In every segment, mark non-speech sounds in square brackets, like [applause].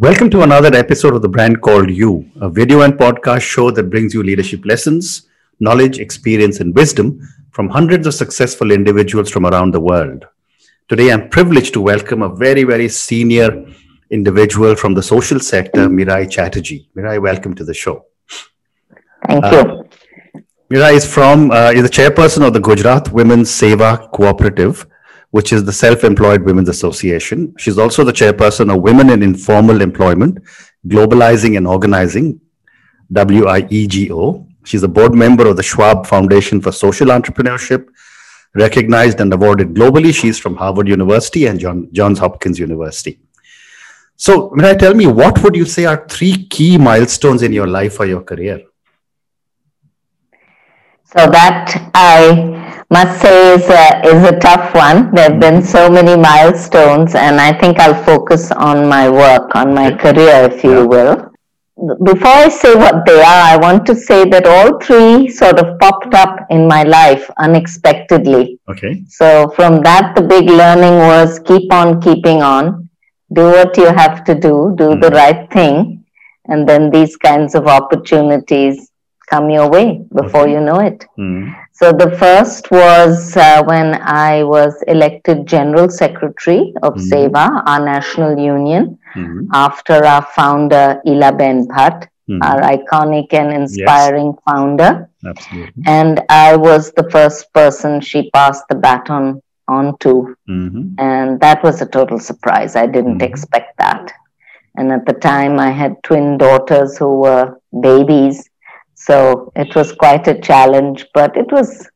Welcome to another episode of the brand called You, a video and podcast show that brings you leadership lessons, knowledge, experience, and wisdom from hundreds of successful individuals from around the world. Today, I'm privileged to welcome a very, very senior individual from the social sector, Mirai Chatterjee. Mirai, welcome to the show. Thank you. Uh, Mirai is from, uh, is the chairperson of the Gujarat Women's SEWA Cooperative, which is the Self-Employed Women's Association. She's also the chairperson of Women in Informal Employment, Globalizing and Organizing, WIEGO. She's a board member of the Schwab Foundation for Social Entrepreneurship, recognized and awarded globally. She's from Harvard University and John, Johns Hopkins University. So, Mirai, tell me, what would you say are three key milestones in your life or your career? So that I must say is a, is a tough one. There have been so many milestones, and I think I'll focus on my work, on my career, if you will. Before I say what they are, I want to say that all three sort of popped up in my life unexpectedly. Okay. So from that, the big learning was keep on keeping on, do what you have to do, do mm. the right thing, and then these kinds of opportunities come your way before okay. you know it. Mm. So the first was uh, when I was elected General Secretary of mm. SEWA, our national union, mm. after our founder Ela Ben Bhatt, hmm. our iconic and inspiring yes. founder. Absolutely. And I was the first person she passed the baton on to. Mm-hmm. And that was a total surprise. I didn't mm-hmm. expect that. And at the time, I had twin daughters who were babies. So it was quite a challenge, but it was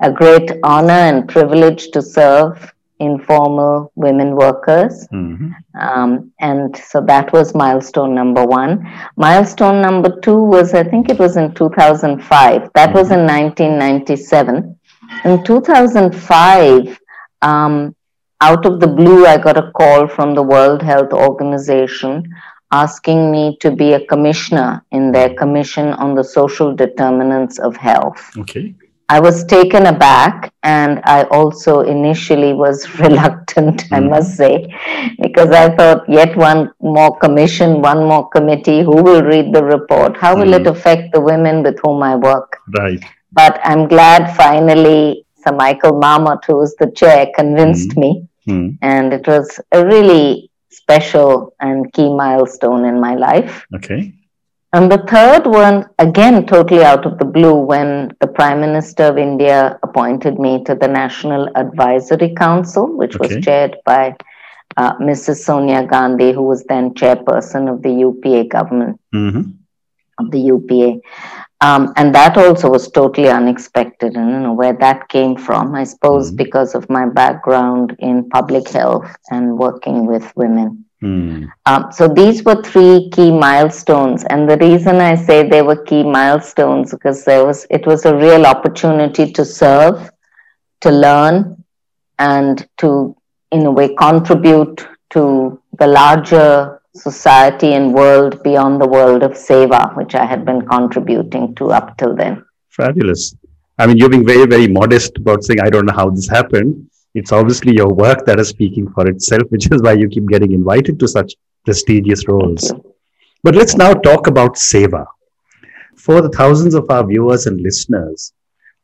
a great honor and privilege to serve informal women workers. Mm-hmm. Um, and so that was milestone number one. Milestone number two was, I think it was in 2005. That mm-hmm. was in 1997. In 2005, um, out of the blue, I got a call from the World Health Organization asking me to be a commissioner in their commission on the social determinants of health. Okay. I was taken aback and I also initially was [laughs] reluctant, mm. I must say, because I thought yet one more commission, one more committee, who will read the report? How will mm. it affect the women with whom I work? Right. But I'm glad finally Sir Michael Marmot, who is the chair, convinced mm. me. Mm. And it was a really special and key milestone in my life. Okay. And the third one, again, totally out of the blue, when the Prime Minister of India appointed me to the National Advisory Council, which okay. was chaired by uh, Mrs. Sonia Gandhi, who was then chairperson of the UPA government, mm-hmm. of the UPA. Um, and that also was totally unexpected. And you know where that came from, I suppose, mm. because of my background in public health and working with women. Mm. Um, so these were three key milestones, and the reason I say they were key milestones because there was it was a real opportunity to serve, to learn, and to in a way contribute to the larger society and world beyond the world of SEWA, which I had been contributing to up till then. Fabulous. I mean, you're being very, very modest about saying, I don't know how this happened. It's obviously your work that is speaking for itself, [laughs] which is why you keep getting invited to such prestigious roles. But let's now talk about SEWA. For the thousands of our viewers and listeners,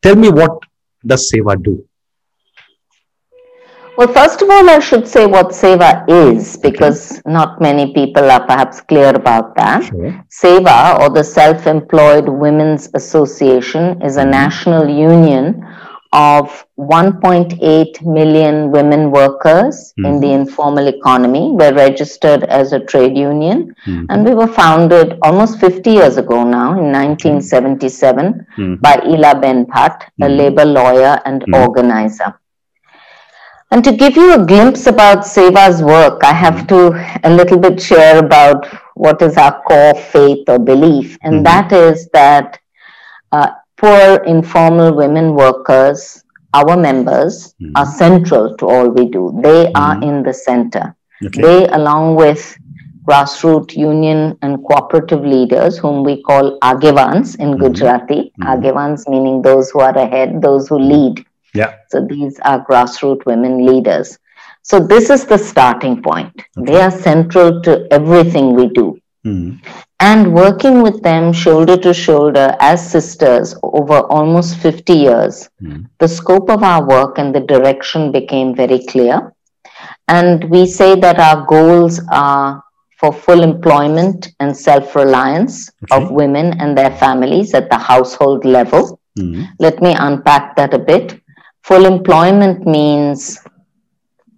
tell me what does SEWA do? Well, first of all, I should say what SEWA is because not many people are perhaps clear about that. Sure. SEWA, or the Self Employed Women's Association, is a mm-hmm. national union of 1.8 million women workers mm-hmm. in the informal economy. We're registered as a trade union mm-hmm. and we were founded almost 50 years ago now in 1977 mm-hmm. by Ela Ben Bhatt, a labor lawyer and organizer. And to give you a glimpse about SEWA's work, I have to a little bit share about what is our core faith or belief, and mm-hmm. that is that uh, poor informal women workers, our members, mm-hmm. are central to all we do. They mm-hmm. are in the center. Okay. They, along with grassroots union and cooperative leaders, whom we call Agevans in mm-hmm. Gujarati, mm-hmm. Agevans meaning those who are ahead, those who lead yeah. So these are grassroots women leaders. So this is the starting point. Okay. They are central to everything we do. Mm. And working with them shoulder to shoulder as sisters over almost 50 years, mm. the scope of our work and the direction became very clear. And we say that our goals are for full employment and self reliance okay. of women and their families at the household level. Mm-hmm. Let me unpack that a bit. Full employment means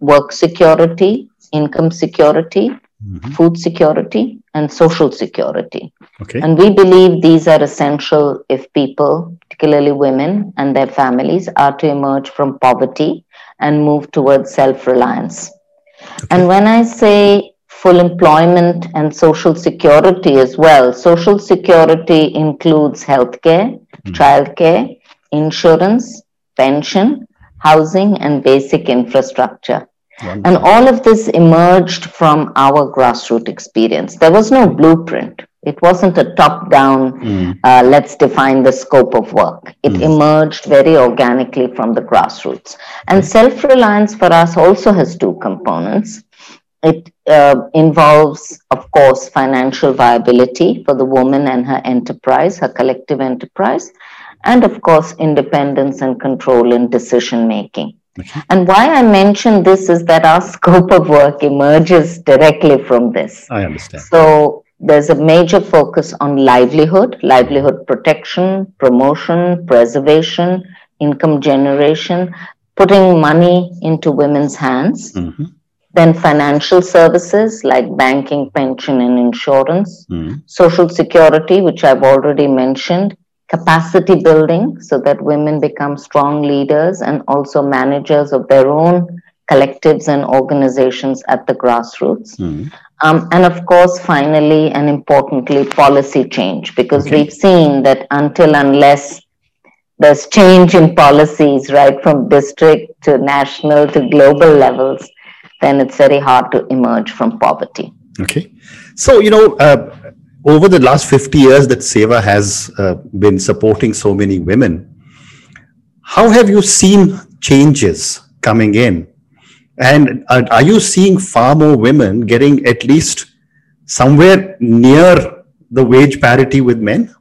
work security, income security, mm-hmm. food security, and social security. Okay. And we believe these are essential if people, particularly women and their families, are to emerge from poverty and move towards self reliance. Okay. And when I say full employment and social security as well. Social security includes healthcare, mm. childcare, insurance, pension, housing, and basic infrastructure. Wonderful. And all of this emerged from our grassroots experience. There was no blueprint. It wasn't a top down, mm. uh, let's define the scope of work. It mm. emerged very organically from the grassroots. And self reliance for us also has two components. It uh, involves, of course, financial viability for the woman and her enterprise, her collective enterprise, and of course, independence and control in decision making. Okay. And why I mention this is that our [laughs] scope of work emerges directly from this. I understand. So there's a major focus on livelihood, livelihood protection, promotion, preservation, income generation, putting money into women's hands. Mm-hmm then financial services like banking, pension, and insurance, mm. social security, which I've already mentioned, capacity building so that women become strong leaders and also managers of their own collectives and organizations at the grassroots. Mm. Um, and of course, finally and importantly, policy change, because okay. we've seen that until unless there's change in policies, right, from district to national to global levels, then it's very hard to emerge from poverty. Okay. So, you know, uh, over the last 50 years that SEWA has uh, been supporting so many women, how have you seen changes coming in? And are, are you seeing far more women getting at least somewhere near the wage parity with men?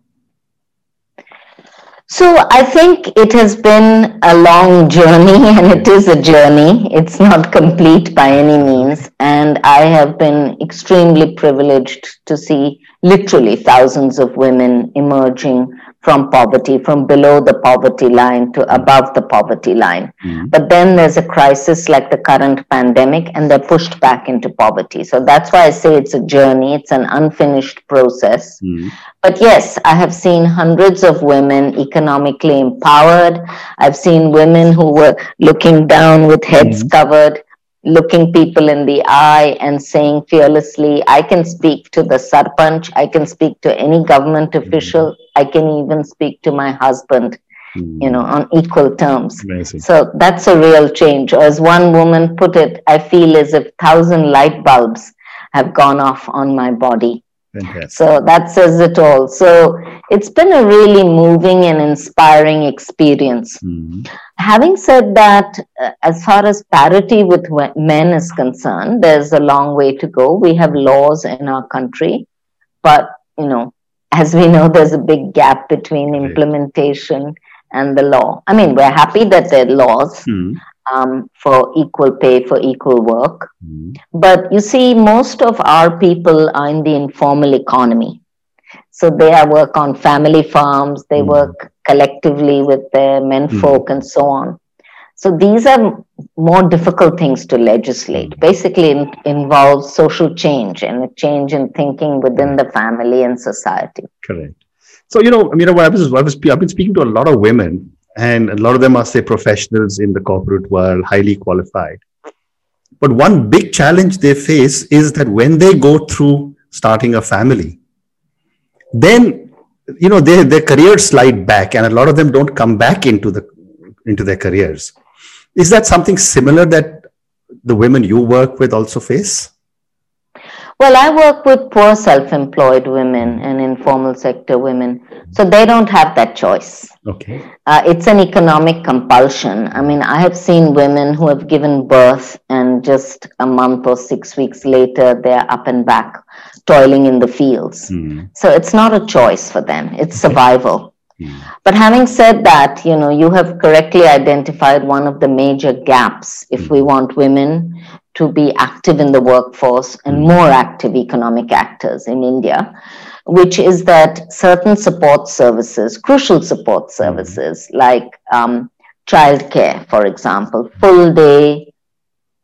So I think it has been a long journey [laughs] and it is a journey. It's not complete by any means. And I have been extremely privileged to see literally thousands of women emerging from poverty, from below the poverty line to above the poverty line. Mm-hmm. But then there's a crisis like the current pandemic, and they're pushed back into poverty. So that's why I say it's a journey, it's an unfinished process. Mm-hmm. But yes, I have seen hundreds of women economically empowered. I've seen women who were looking down with heads mm-hmm. covered looking people in the eye and saying fearlessly, I can speak to the sarpanch, I can speak to any government mm-hmm. official, I can even speak to my husband, mm. you know, on equal terms. Amazing. So that's a real change. Or as one woman put it, I feel as if thousand light bulbs have gone off on my body. Fantastic. So that says it all. So it's been a really moving and inspiring experience. Mm-hmm. Having said that, uh, as far as parity with men is concerned, there's a long way to go. We have laws in our country, but you know, as we know, there's a big gap between implementation and the law. I mean, we're happy that there are laws. Mm-hmm um, for equal pay for equal work. Mm. But you see, most of our people are in the informal economy. So they are work on family farms, they mm. work collectively with their menfolk mm. and so on. So these are more difficult things to legislate. Basically, it involves social change and a change in thinking within the family and society. Correct. So you know, I mean, I was, I was I've been speaking to a lot of women and a lot of them are say professionals in the corporate world highly qualified. But one big challenge they face is that when they go through starting a family then you know they, their careers slide back and a lot of them don't come back into the into their careers. Is that something similar that the women you work with also face Well, I work with poor self employed women and informal sector women. So they don't have that choice. Okay. Uh, it's an economic compulsion. I mean, I have seen women who have given birth and just a month or six weeks later, they're up and back toiling in the fields. Mm. So it's not a choice for them, it's survival. Mm. But having said that, you know, you have correctly identified one of the major gaps if mm. we want women to be active in the workforce and mm. more active economic actors in India, which is that certain support services, crucial support mm. services like um, childcare, for example, full day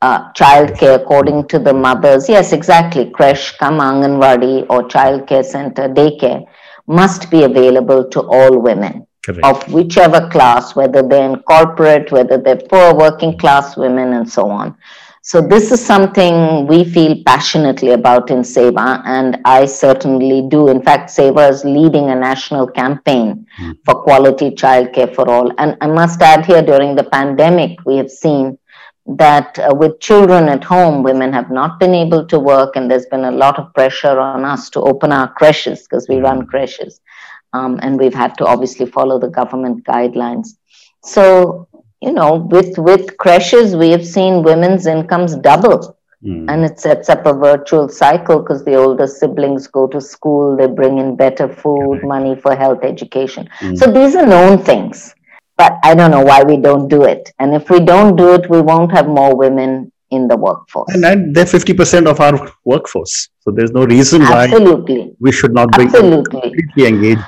uh, childcare according to the mothers. Yes, exactly. Creche, come Anganwadi or childcare center, daycare must be available to all women Correct. of whichever class, whether they're in corporate, whether they're poor working class women, and so on. So this is something we feel passionately about in SEWA, and I certainly do. In fact, SEWA is leading a national campaign mm. for quality childcare for all. And I must add here, during the pandemic, we have seen that uh, with children at home, women have not been able to work, and there's been a lot of pressure on us to open our creches because we run creches. Um, and we've had to obviously follow the government guidelines. So, you know, with, with creches, we have seen women's incomes double. Mm. And it sets up a virtual cycle because the older siblings go to school, they bring in better food, money for health education. Mm. So these are known things but I don't know why we don't do it. And if we don't do it, we won't have more women in the workforce. And, and they're 50% of our workforce. So there's no reason Absolutely. why we should not bring Absolutely. completely engaged.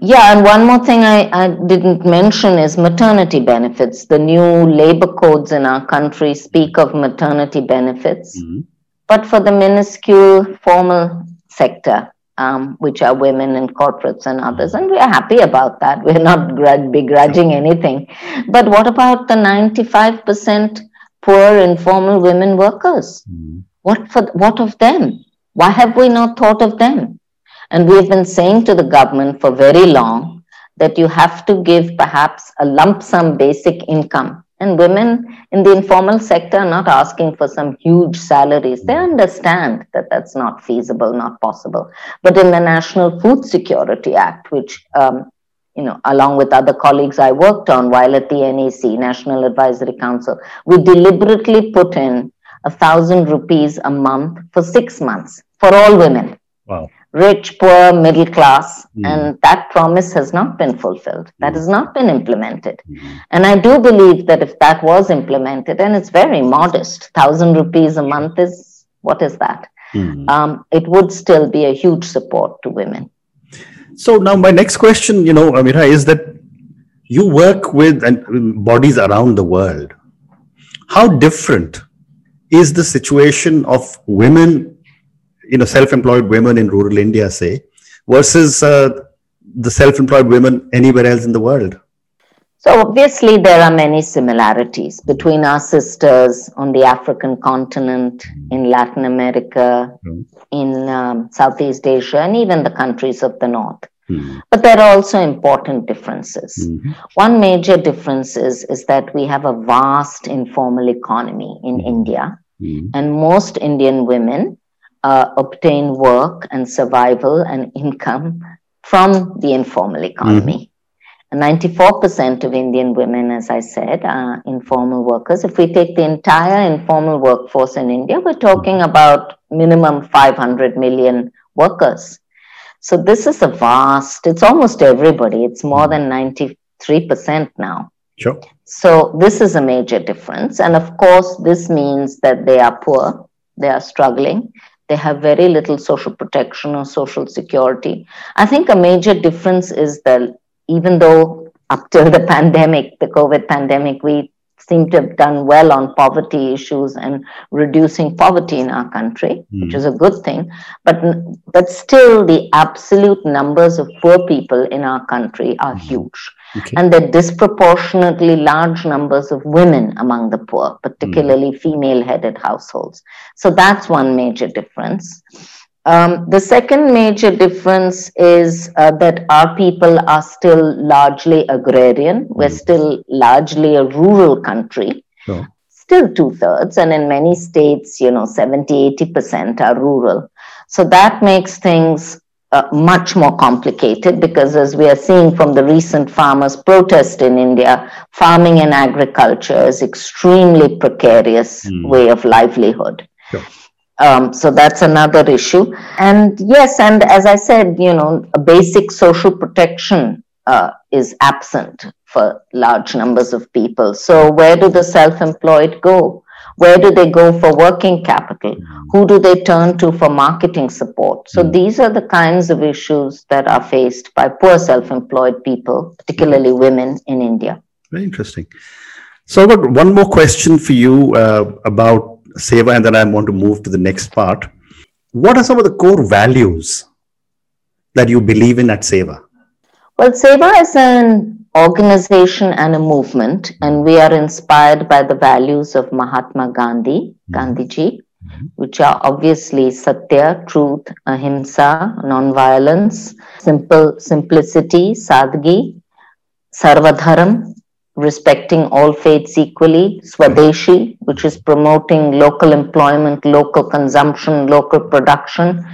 Yeah, and one more thing I, I didn't mention is maternity benefits. The new labor codes in our country speak of maternity benefits, mm-hmm. but for the minuscule formal sector, um, which are women in corporates and others. And we are happy about that. We're not begrudging anything. But what about the 95% poor informal women workers? Mm. What, for, what of them? Why have we not thought of them? And we've been saying to the government for very long that you have to give perhaps a lump sum basic income and women in the informal sector are not asking for some huge salaries. They understand that that's not feasible, not possible. But in the National Food Security Act, which um, you know, along with other colleagues I worked on while at the NAC, National Advisory Council, we deliberately put in a thousand rupees a month for six months for all women. Wow rich, poor, middle class. Mm. And that promise has not been fulfilled. That has not been implemented. Mm. And I do believe that if that was implemented, and it's very modest, thousand rupees a month is what is that? Mm. Um, it would still be a huge support to women. So now my next question, you know, Ameera, is that you work with and bodies around the world. How different is the situation of women you know self-employed women in rural India, say, versus uh, the self-employed women anywhere else in the world? So obviously there are many similarities between our sisters on the African continent, in Latin America, mm. in um, Southeast Asia, and even the countries of the north. Mm. But there are also important differences. Mm-hmm. One major difference is, is that we have a vast informal economy in mm. India, mm. and most Indian women uh, obtain work and survival and income from the informal economy. Mm-hmm. 94% of Indian women, as I said, are informal workers. If we take the entire informal workforce in India, we're talking about minimum 500 million workers. So this is a vast, it's almost everybody. It's more than 93% now. Sure. So this is a major difference. And of course, this means that they are poor, they are struggling, they have very little social protection or social security. I think a major difference is that even though up till the pandemic, the COVID pandemic, we seem to have done well on poverty issues and reducing poverty in our country, mm. which is a good thing. But but still, the absolute numbers of poor people in our country are huge. Okay. And there are disproportionately large numbers of women among the poor, particularly mm. female headed households. So that's one major difference. Um, the second major difference is uh, that our people are still largely agrarian. Mm. We're still largely a rural country. Sure. still two thirds. And in many states, you know, 70, 80% are rural. So that makes things uh, much more complicated because, as we are seeing from the recent farmers' protest in India, farming and agriculture is extremely precarious mm. way of livelihood. Sure. Um, so that's another issue. And yes, and as I said, you know, a basic social protection uh, is absent for large numbers of people. So where do the self-employed go? Where do they go for working capital? Who do they turn to for marketing support? So hmm. these are the kinds of issues that are faced by poor self-employed people, particularly women in India. Very interesting. So I've got one more question for you uh, about SEWA, and then I want to move to the next part. What are some of the core values that you believe in at SEWA? Well, SEWA is an organization and a movement, and we are inspired by the values of Mahatma Gandhi, mm-hmm. Gandhiji, mm-hmm. which are obviously Satya, truth, Ahimsa, non-violence, simple simplicity, Sadgi, Sarvadharam, respecting all faiths equally, Swadeshi, which is promoting local employment, local consumption, local production.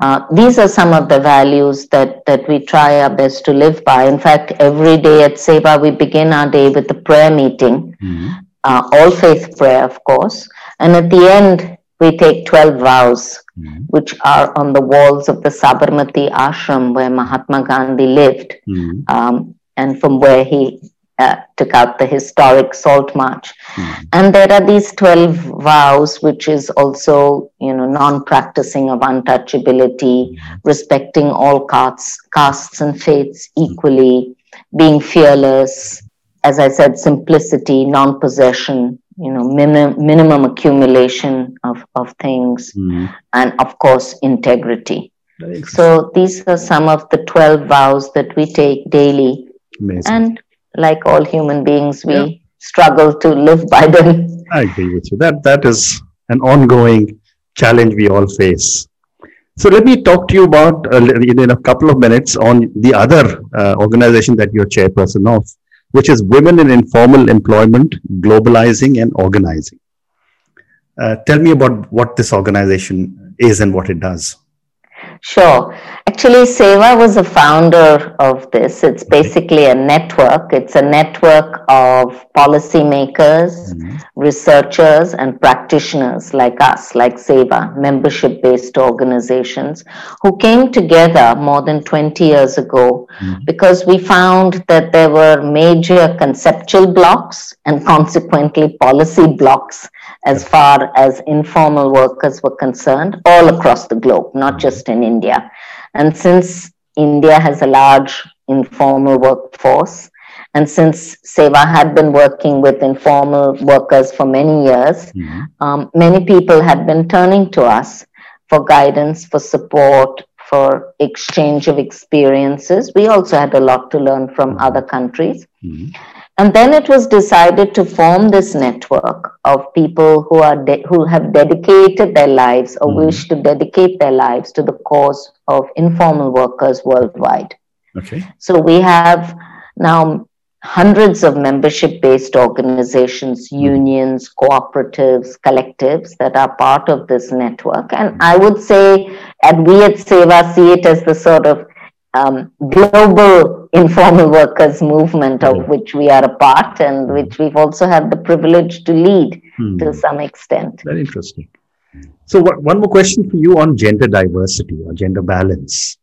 Uh, these are some of the values that, that we try our best to live by. In fact, every day at SEWA, we begin our day with a prayer meeting, mm-hmm. uh, all faith prayer, of course. And at the end, we take 12 vows, mm-hmm. which are on the walls of the Sabarmati ashram where Mahatma Gandhi lived. Mm-hmm. Um, and from where he uh, took out the historic salt march. Mm. And there are these 12 vows, which is also, you know, non-practicing of untouchability, mm. respecting all castes, castes and faiths equally, being fearless, as I said, simplicity, non-possession, you know, minim- minimum accumulation of, of things, mm. and of course, integrity. So these are some of the 12 vows that we take daily. Amazing. And like all human beings, we yeah. struggle to live [laughs] by them. I agree with you. That that is an ongoing challenge we all face. So let me talk to you about uh, in a couple of minutes on the other uh, organization that you're chairperson of, which is Women in Informal Employment, Globalizing and Organizing. Uh, tell me about what this organization is and what it does. Sure. Actually, SEWA was a founder of this. It's basically a network. It's a network of policymakers, mm-hmm. researchers, and practitioners like us, like SEWA, membership based organizations, who came together more than 20 years ago mm-hmm. because we found that there were major conceptual blocks and consequently policy blocks as far as informal workers were concerned all across the globe, not just in India. And since India has a large informal workforce, and since SEWA had been working with informal workers for many years, mm-hmm. um, many people had been turning to us for guidance, for support, for exchange of experiences. We also had a lot to learn from mm-hmm. other countries. Mm-hmm. And then it was decided to form this network of people who are de- who have dedicated their lives or mm. wish to dedicate their lives to the cause of informal workers worldwide. Okay. So we have now hundreds of membership based organizations, mm. unions, cooperatives, collectives that are part of this network. And I would say, and we at SEWA see it as the sort of um, global informal workers movement of mm. which we are a part and hmm. which we've also had the privilege to lead hmm. to some extent. Very interesting. So, what, one more question for you on gender diversity or gender balance.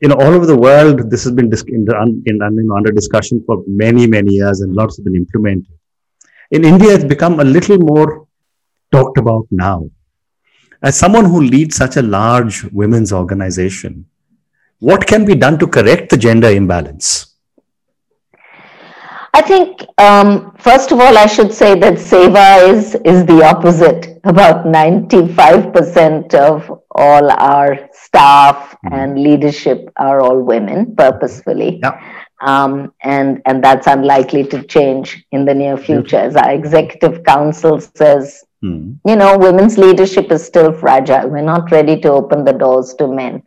You know, all over the world, this has been dis- in the, in, in, under discussion for many, many years, and lots have been implemented. In India, it's become a little more talked about now. As someone who leads such a large women's organization, what can be done to correct the gender imbalance? I think, um, first of all, I should say that SEWA is, is the opposite. About 95% of all our staff mm-hmm. and leadership are all women purposefully. Yeah. Um, and, and that's unlikely to change in the near future. As our executive council says, Hmm. You know, women's leadership is still fragile. We're not ready to open the doors to men,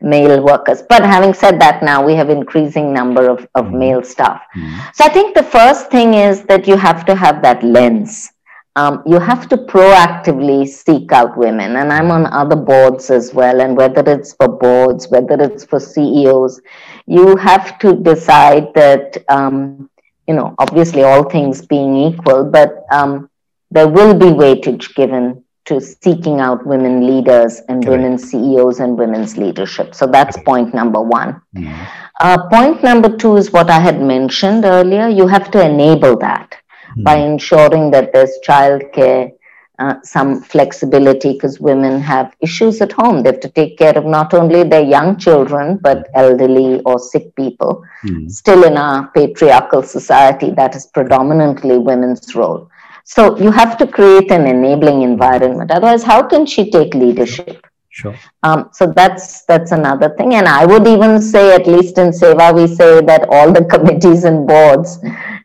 male workers. But having said that, now we have increasing number of, of mm. male staff. Mm. So I think the first thing is that you have to have that lens. um, you have to proactively seek out women. And I'm on other boards as well. And whether it's for boards, whether it's for CEOs, you have to decide that, um, you know, obviously all things being equal, but um, there will be weightage given to seeking out women leaders and Correct. women CEOs and women's leadership. So that's point number one. Mm. Uh, point number two is what I had mentioned earlier. You have to enable that mm. by ensuring that there's childcare, uh, some flexibility, because women have issues at home. They have to take care of not only their young children, but elderly or sick people. Mm. Still, in our patriarchal society, that is predominantly women's role. So you have to create an enabling environment. Otherwise, how can she take leadership? Sure. Um, so that's that's another thing. And I would even say, at least in SEWA, we say that all the [laughs] committees and boards,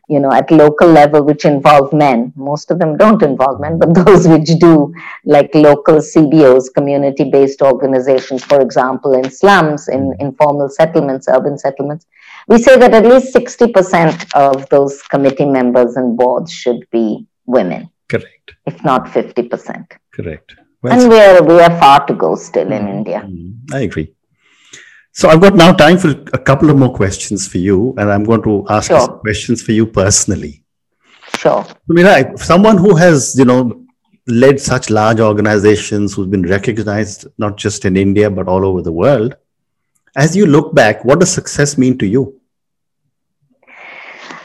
you know, at local level, which involve men, most of them don't involve men, but [laughs] those which do, like local CBOs, community-based organizations, for example, in slums, in informal settlements, urban settlements, we say that at least 60% of those committee members and boards should be women. Correct. If not 50%. Correct. Well, and we are, we are far to go still in mm, India. Mm, I agree. So I've got now time for a couple of more questions for you, and I'm going to ask sure. questions for you personally. Sure. So, Meera, someone who has, you know, led such large organizations, who's been recognized not just in India but all over the world, as you look back, what does success mean to you?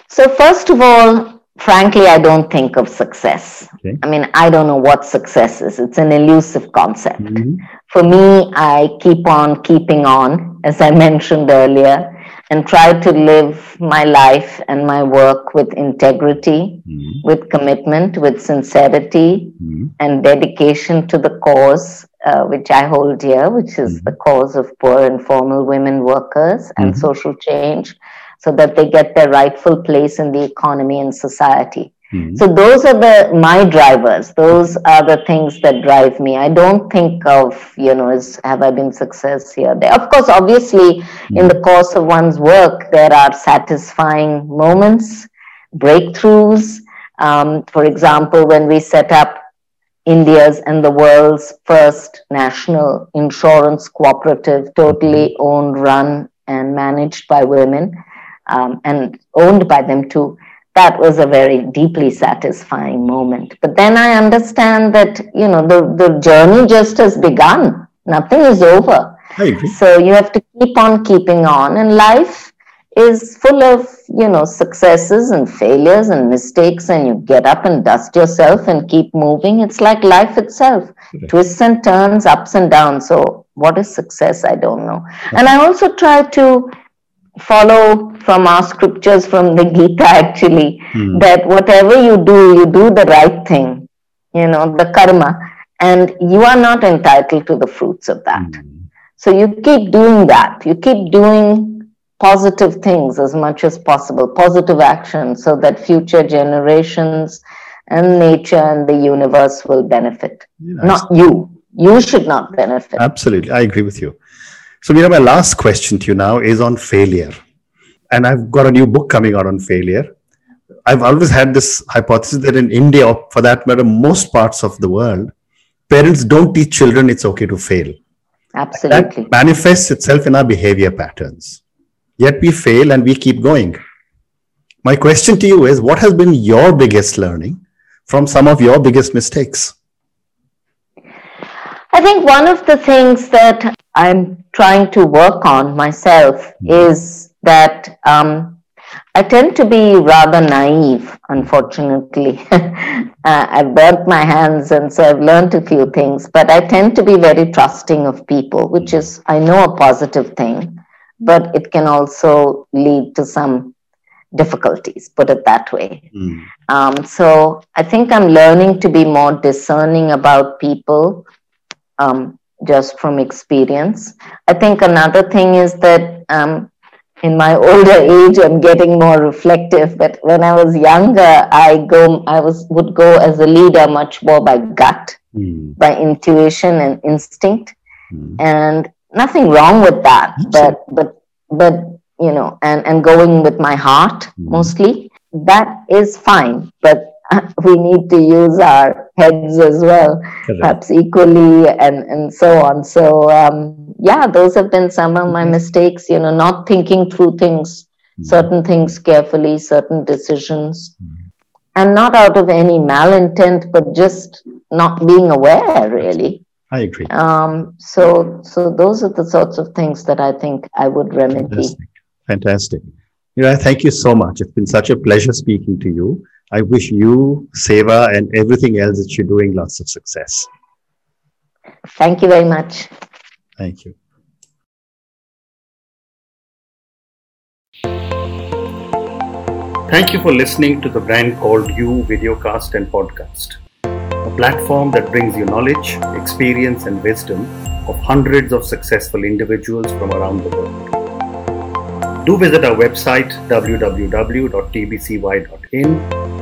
So first of all, frankly, I don't think of success. Okay. I mean, I don't know what success is. It's an elusive concept. Mm-hmm. For me, I keep on keeping on, as I [laughs] mentioned earlier, and try to live my life and my work with integrity, mm-hmm. with commitment, with sincerity, mm-hmm. and dedication to the cause. Uh, which I hold dear, which is mm-hmm. the cause of poor informal women workers and mm-hmm. social change so that they get their rightful place in the economy and society. Mm-hmm. So those are the my drivers. Those are the things that drive me. I don't think of you know is have I been success here? There, of course, obviously, mm-hmm. in the course of one's work, there are satisfying moments, breakthroughs. Um, for example, when we set up India's and the world's first national insurance cooperative, totally mm-hmm. owned, run, and managed by women um, and owned by them too. That was a very deeply satisfying moment. But then I understand that, you know, the, the journey just has begun. Nothing is over. So you have to keep on keeping on. And life is full of, you know, successes and failures and mistakes. And you get up and dust yourself and keep moving. It's like life itself twists and turns, ups and downs. So what is success? I don't know. And I also try to follow from our scriptures from the Gita actually mm. that whatever you do, you do the right thing, you know, the karma, and you are not entitled to the fruits of that. Mm. So you keep doing that. You keep doing positive things as much as possible, positive action, so that future generations and nature and the universe will benefit. Yes. Not you. You should not benefit. Absolutely. I agree with you. So, Meera, my last question to you now is on failure. And I've got a new book coming out on failure. I've always had this hypothesis that in India, or for that matter, most parts of the world, parents don't teach children it's okay to fail. Absolutely. That manifests itself in our behavior patterns. Yet we fail and we keep going. My question to you is what has been your biggest learning from some of your biggest mistakes? I think one of the things that I'm trying to work on myself hmm. is that um, I tend to be rather naive, unfortunately. [laughs] uh, I've burnt my hands and so I've learned a few things, but I tend to be very trusting of people, which is, I know, a positive thing, but it can also lead to some difficulties, put it that way. Mm. Um, so I think I'm learning to be more discerning about people. Um, just from experience. I think another thing is that um, in my older age, I'm getting more reflective. But when I was younger, I go, I was would go as a leader much more by gut, mm. by intuition and instinct, mm. and nothing wrong with that. But but but you know, and and going with my heart mm. mostly, that is fine. But [laughs] we need to use our heads as well, Correct. perhaps equally, and, and so on. So, um, yeah, those have been some of my mistakes, you know, not thinking through things, mm-hmm. certain things carefully, certain decisions, mm-hmm. and not out of any malintent, but just not being aware, really. I agree. Um, so, so those are the sorts of things that I think I would remedy. Fantastic. Fantastic. You know, thank you so much. It's been such a pleasure speaking to you. I wish you, SEWA, and everything else that you're doing lots of success. Thank you very much. Thank you. Thank you for listening to the brand called You Videocast and Podcast, a platform that brings you knowledge, experience, and wisdom of hundreds of successful individuals from around the world. Do visit our website www.tbcy.in